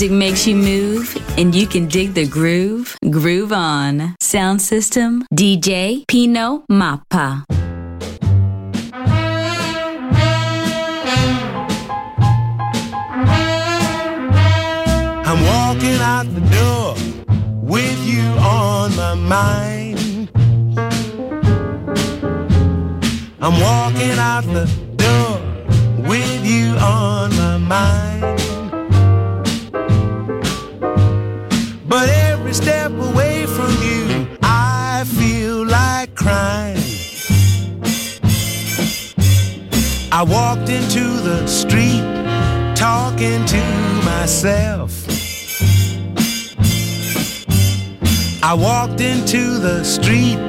music makes you move and you can dig the groove, groove on. Sound system DJ Pino Mappa. I'm walking out the door with you on my mind. I'm walking out the door with you on my mind. every step away from you. I feel like crying. I walked into the street talking to myself. I walked into the street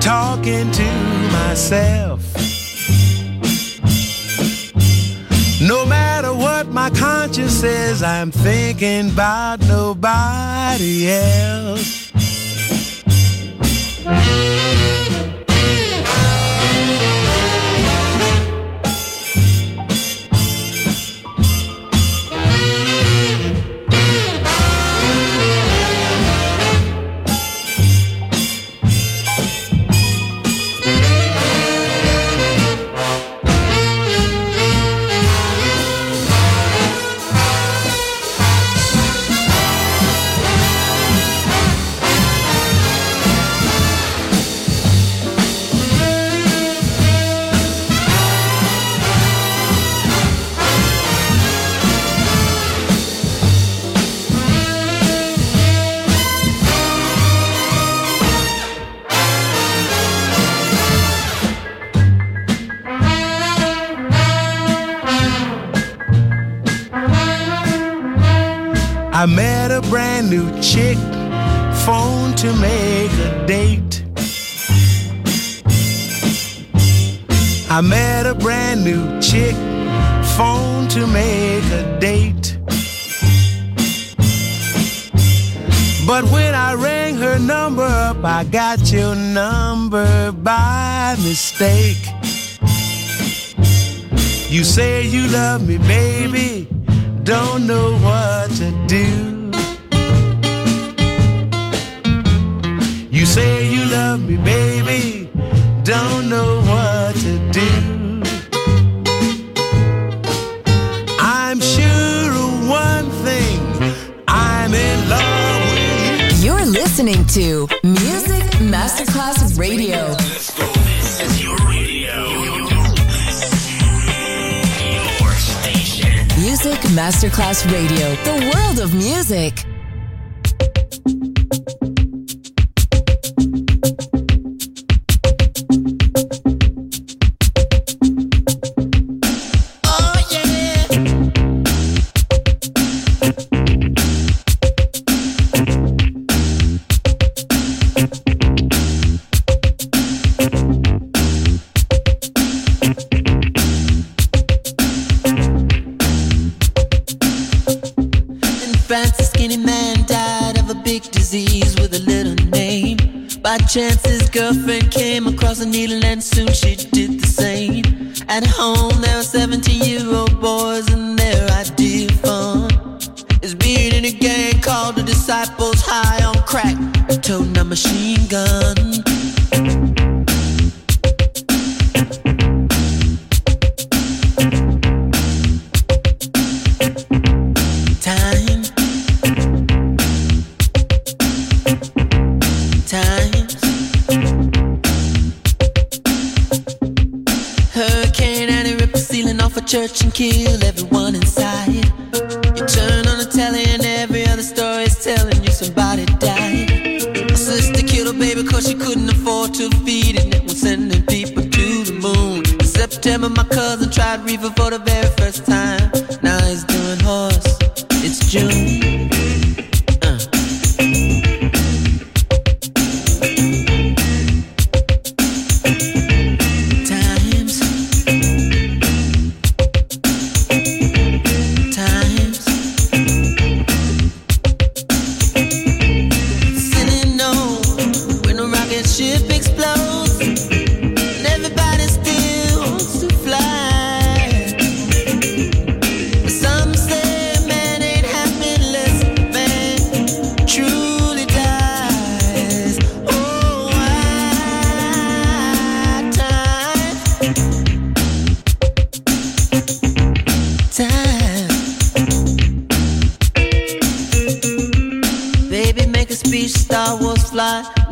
talking to myself. No matter what my conscience says, I'm thinking about nobody else.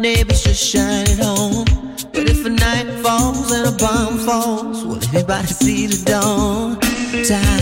Maybe just shine at home. But if a night falls and a bomb falls, will anybody see the dawn? Time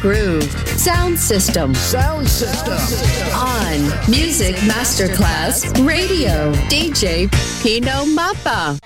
Groove. Sound system. Sound system. On Music Masterclass Radio. DJ Pino Mappa.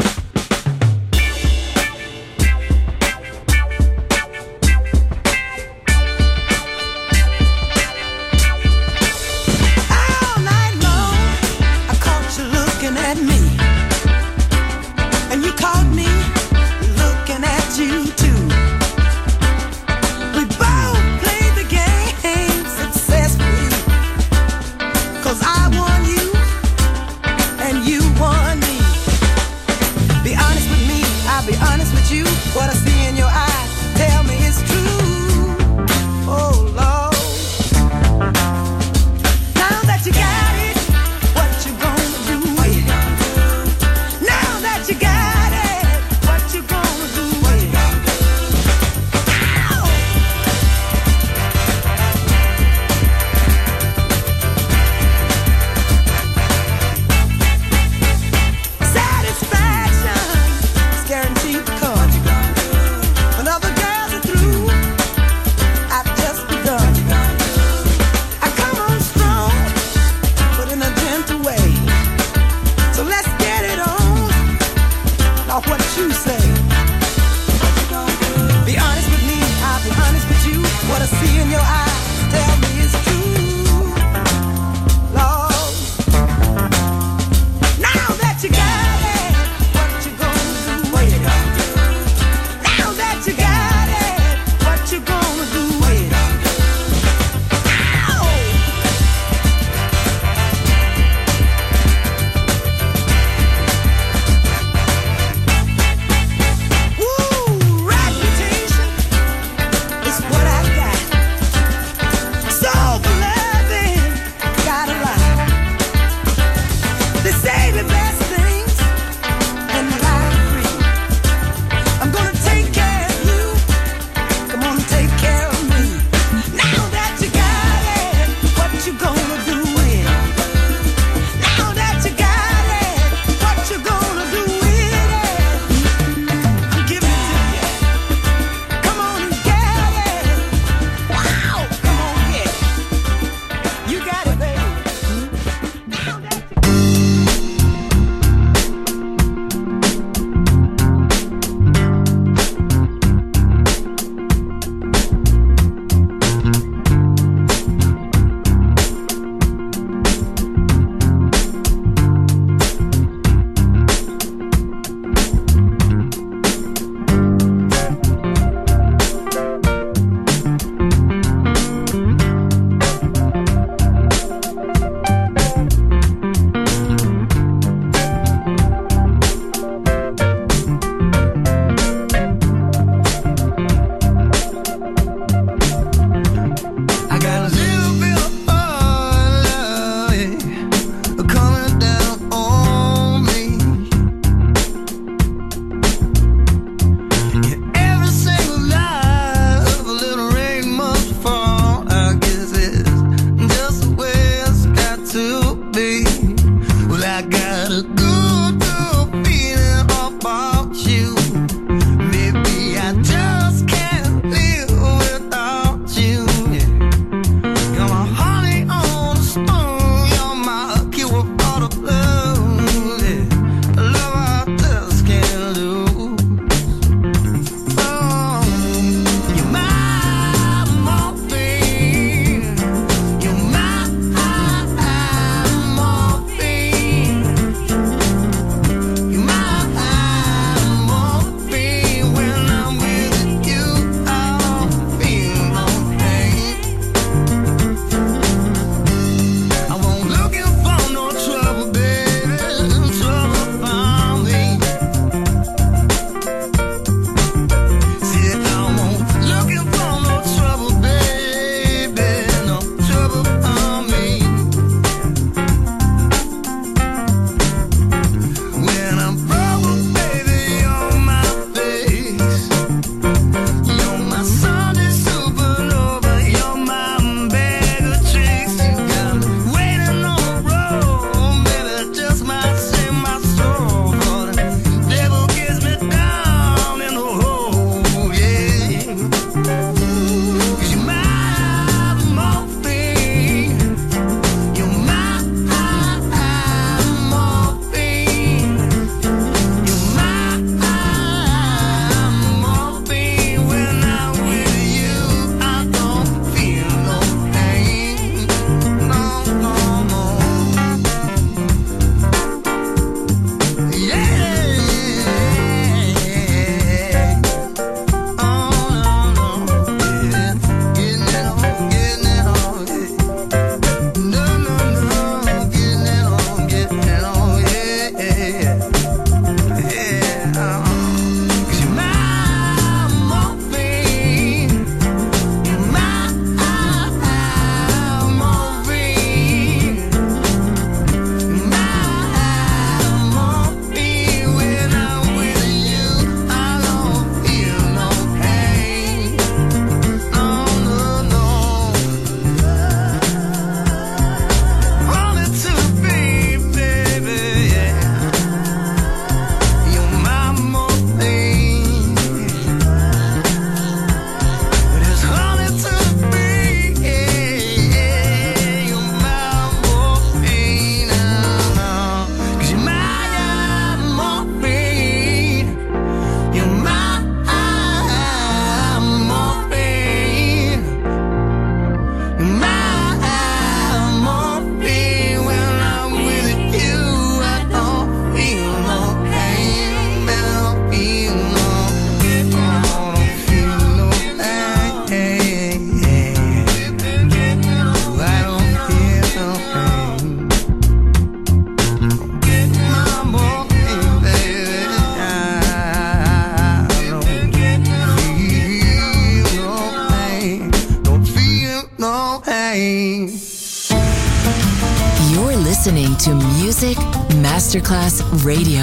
Radio,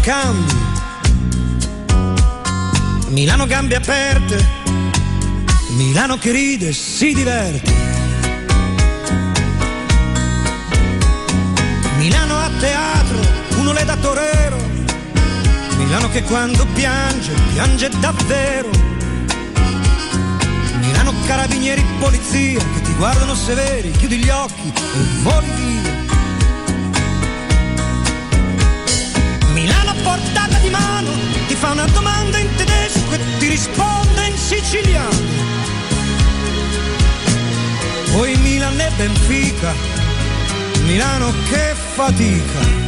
cambi. Milano gambe aperte. Milano che ride, si diverte. Milano a teatro, uno le da torero. Milano che quando piange, piange davvero. Milano carabinieri, polizia che ti guardano severi, chiudi gli occhi e voli via. Mano ti fa una domanda in tedesco e ti risponde in siciliano. Poi Milan e Benfica, Milano che fatica.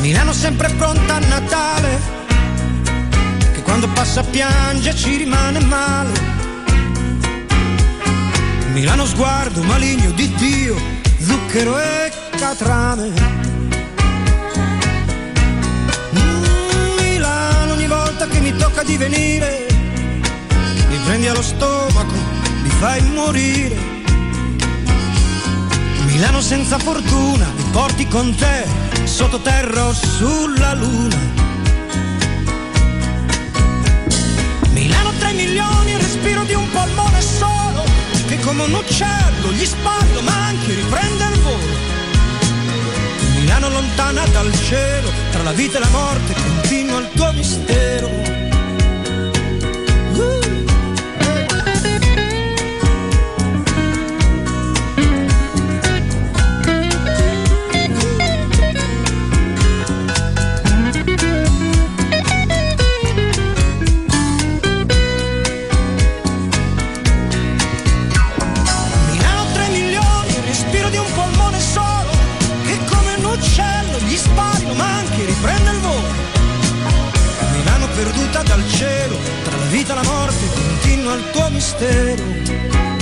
Milano sempre pronta a Natale, che quando passa piange ci rimane male. Milano sguardo maligno di Dio, zucchero e catrame. Tocca di venire, mi prendi allo stomaco, mi fai morire. Milano senza fortuna, mi porti con te sottoterra o sulla luna. Milano 3 milioni, il respiro di un polmone solo, che come un uccello gli spari, lo manchi, riprende il volo. Milano lontana dal cielo, tra la vita e la morte, continua il tuo mistero. Dal cielo, tra la vita e la morte, continua il tuo mistero.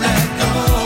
let go.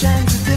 The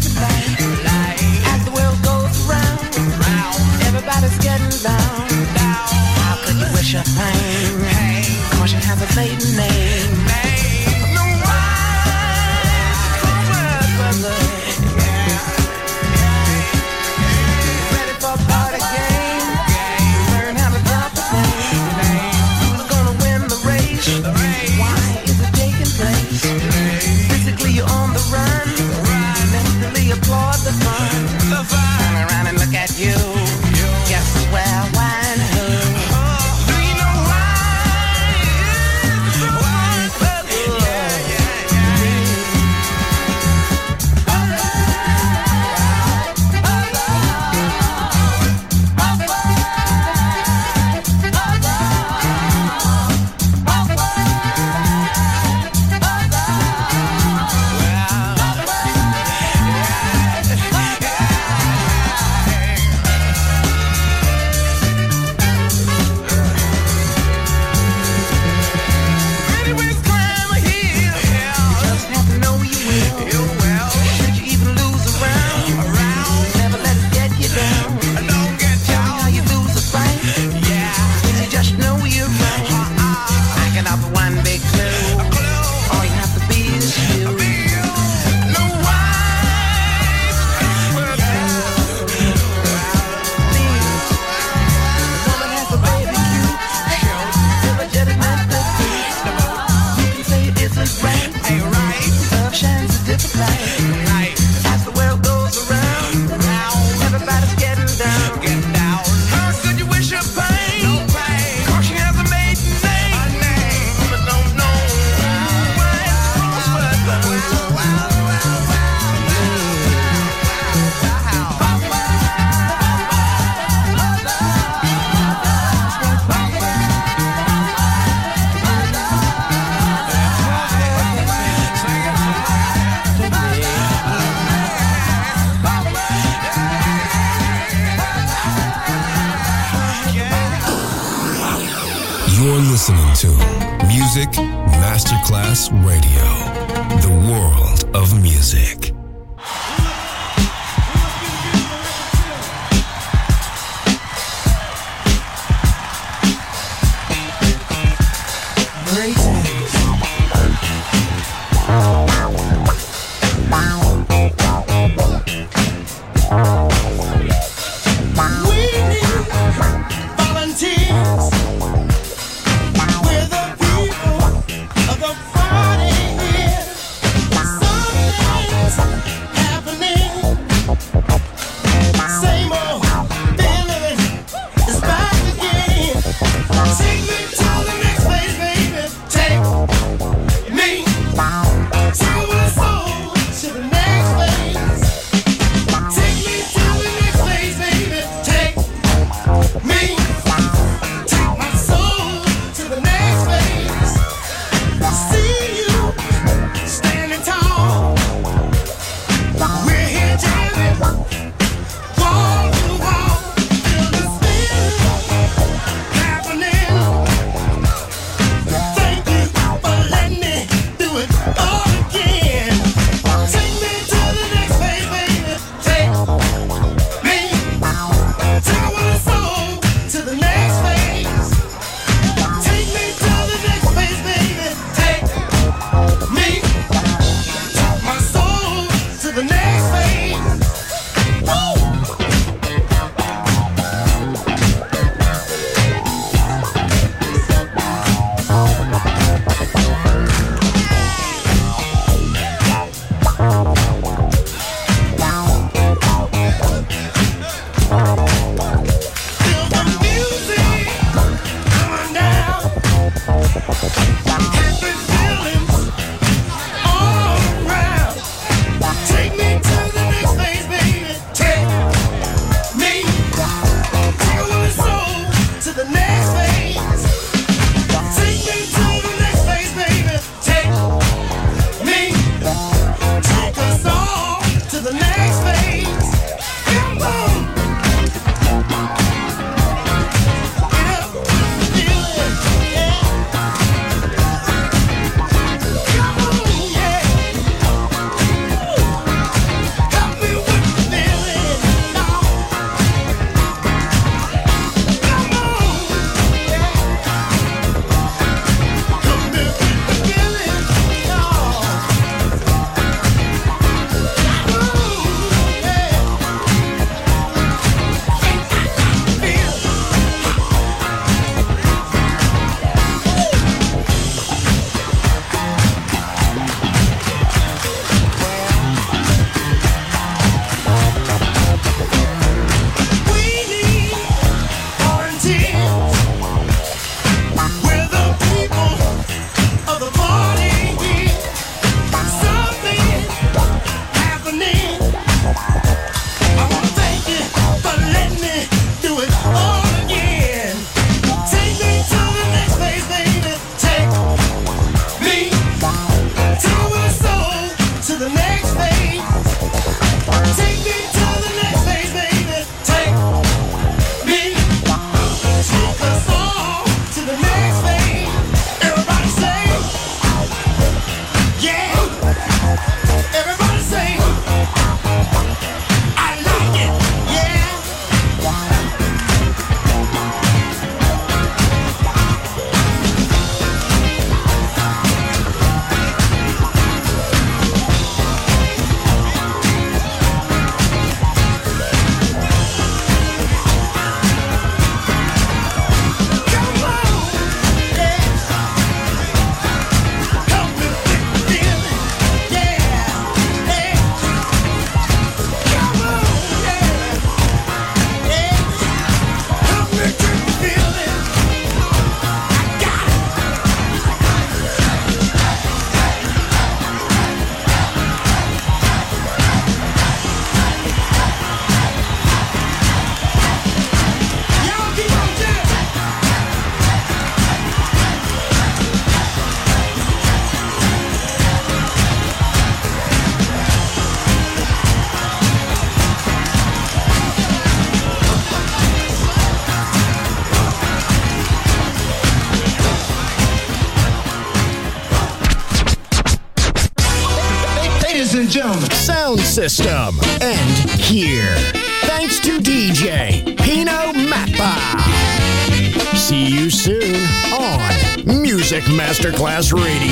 Masterclass Radio.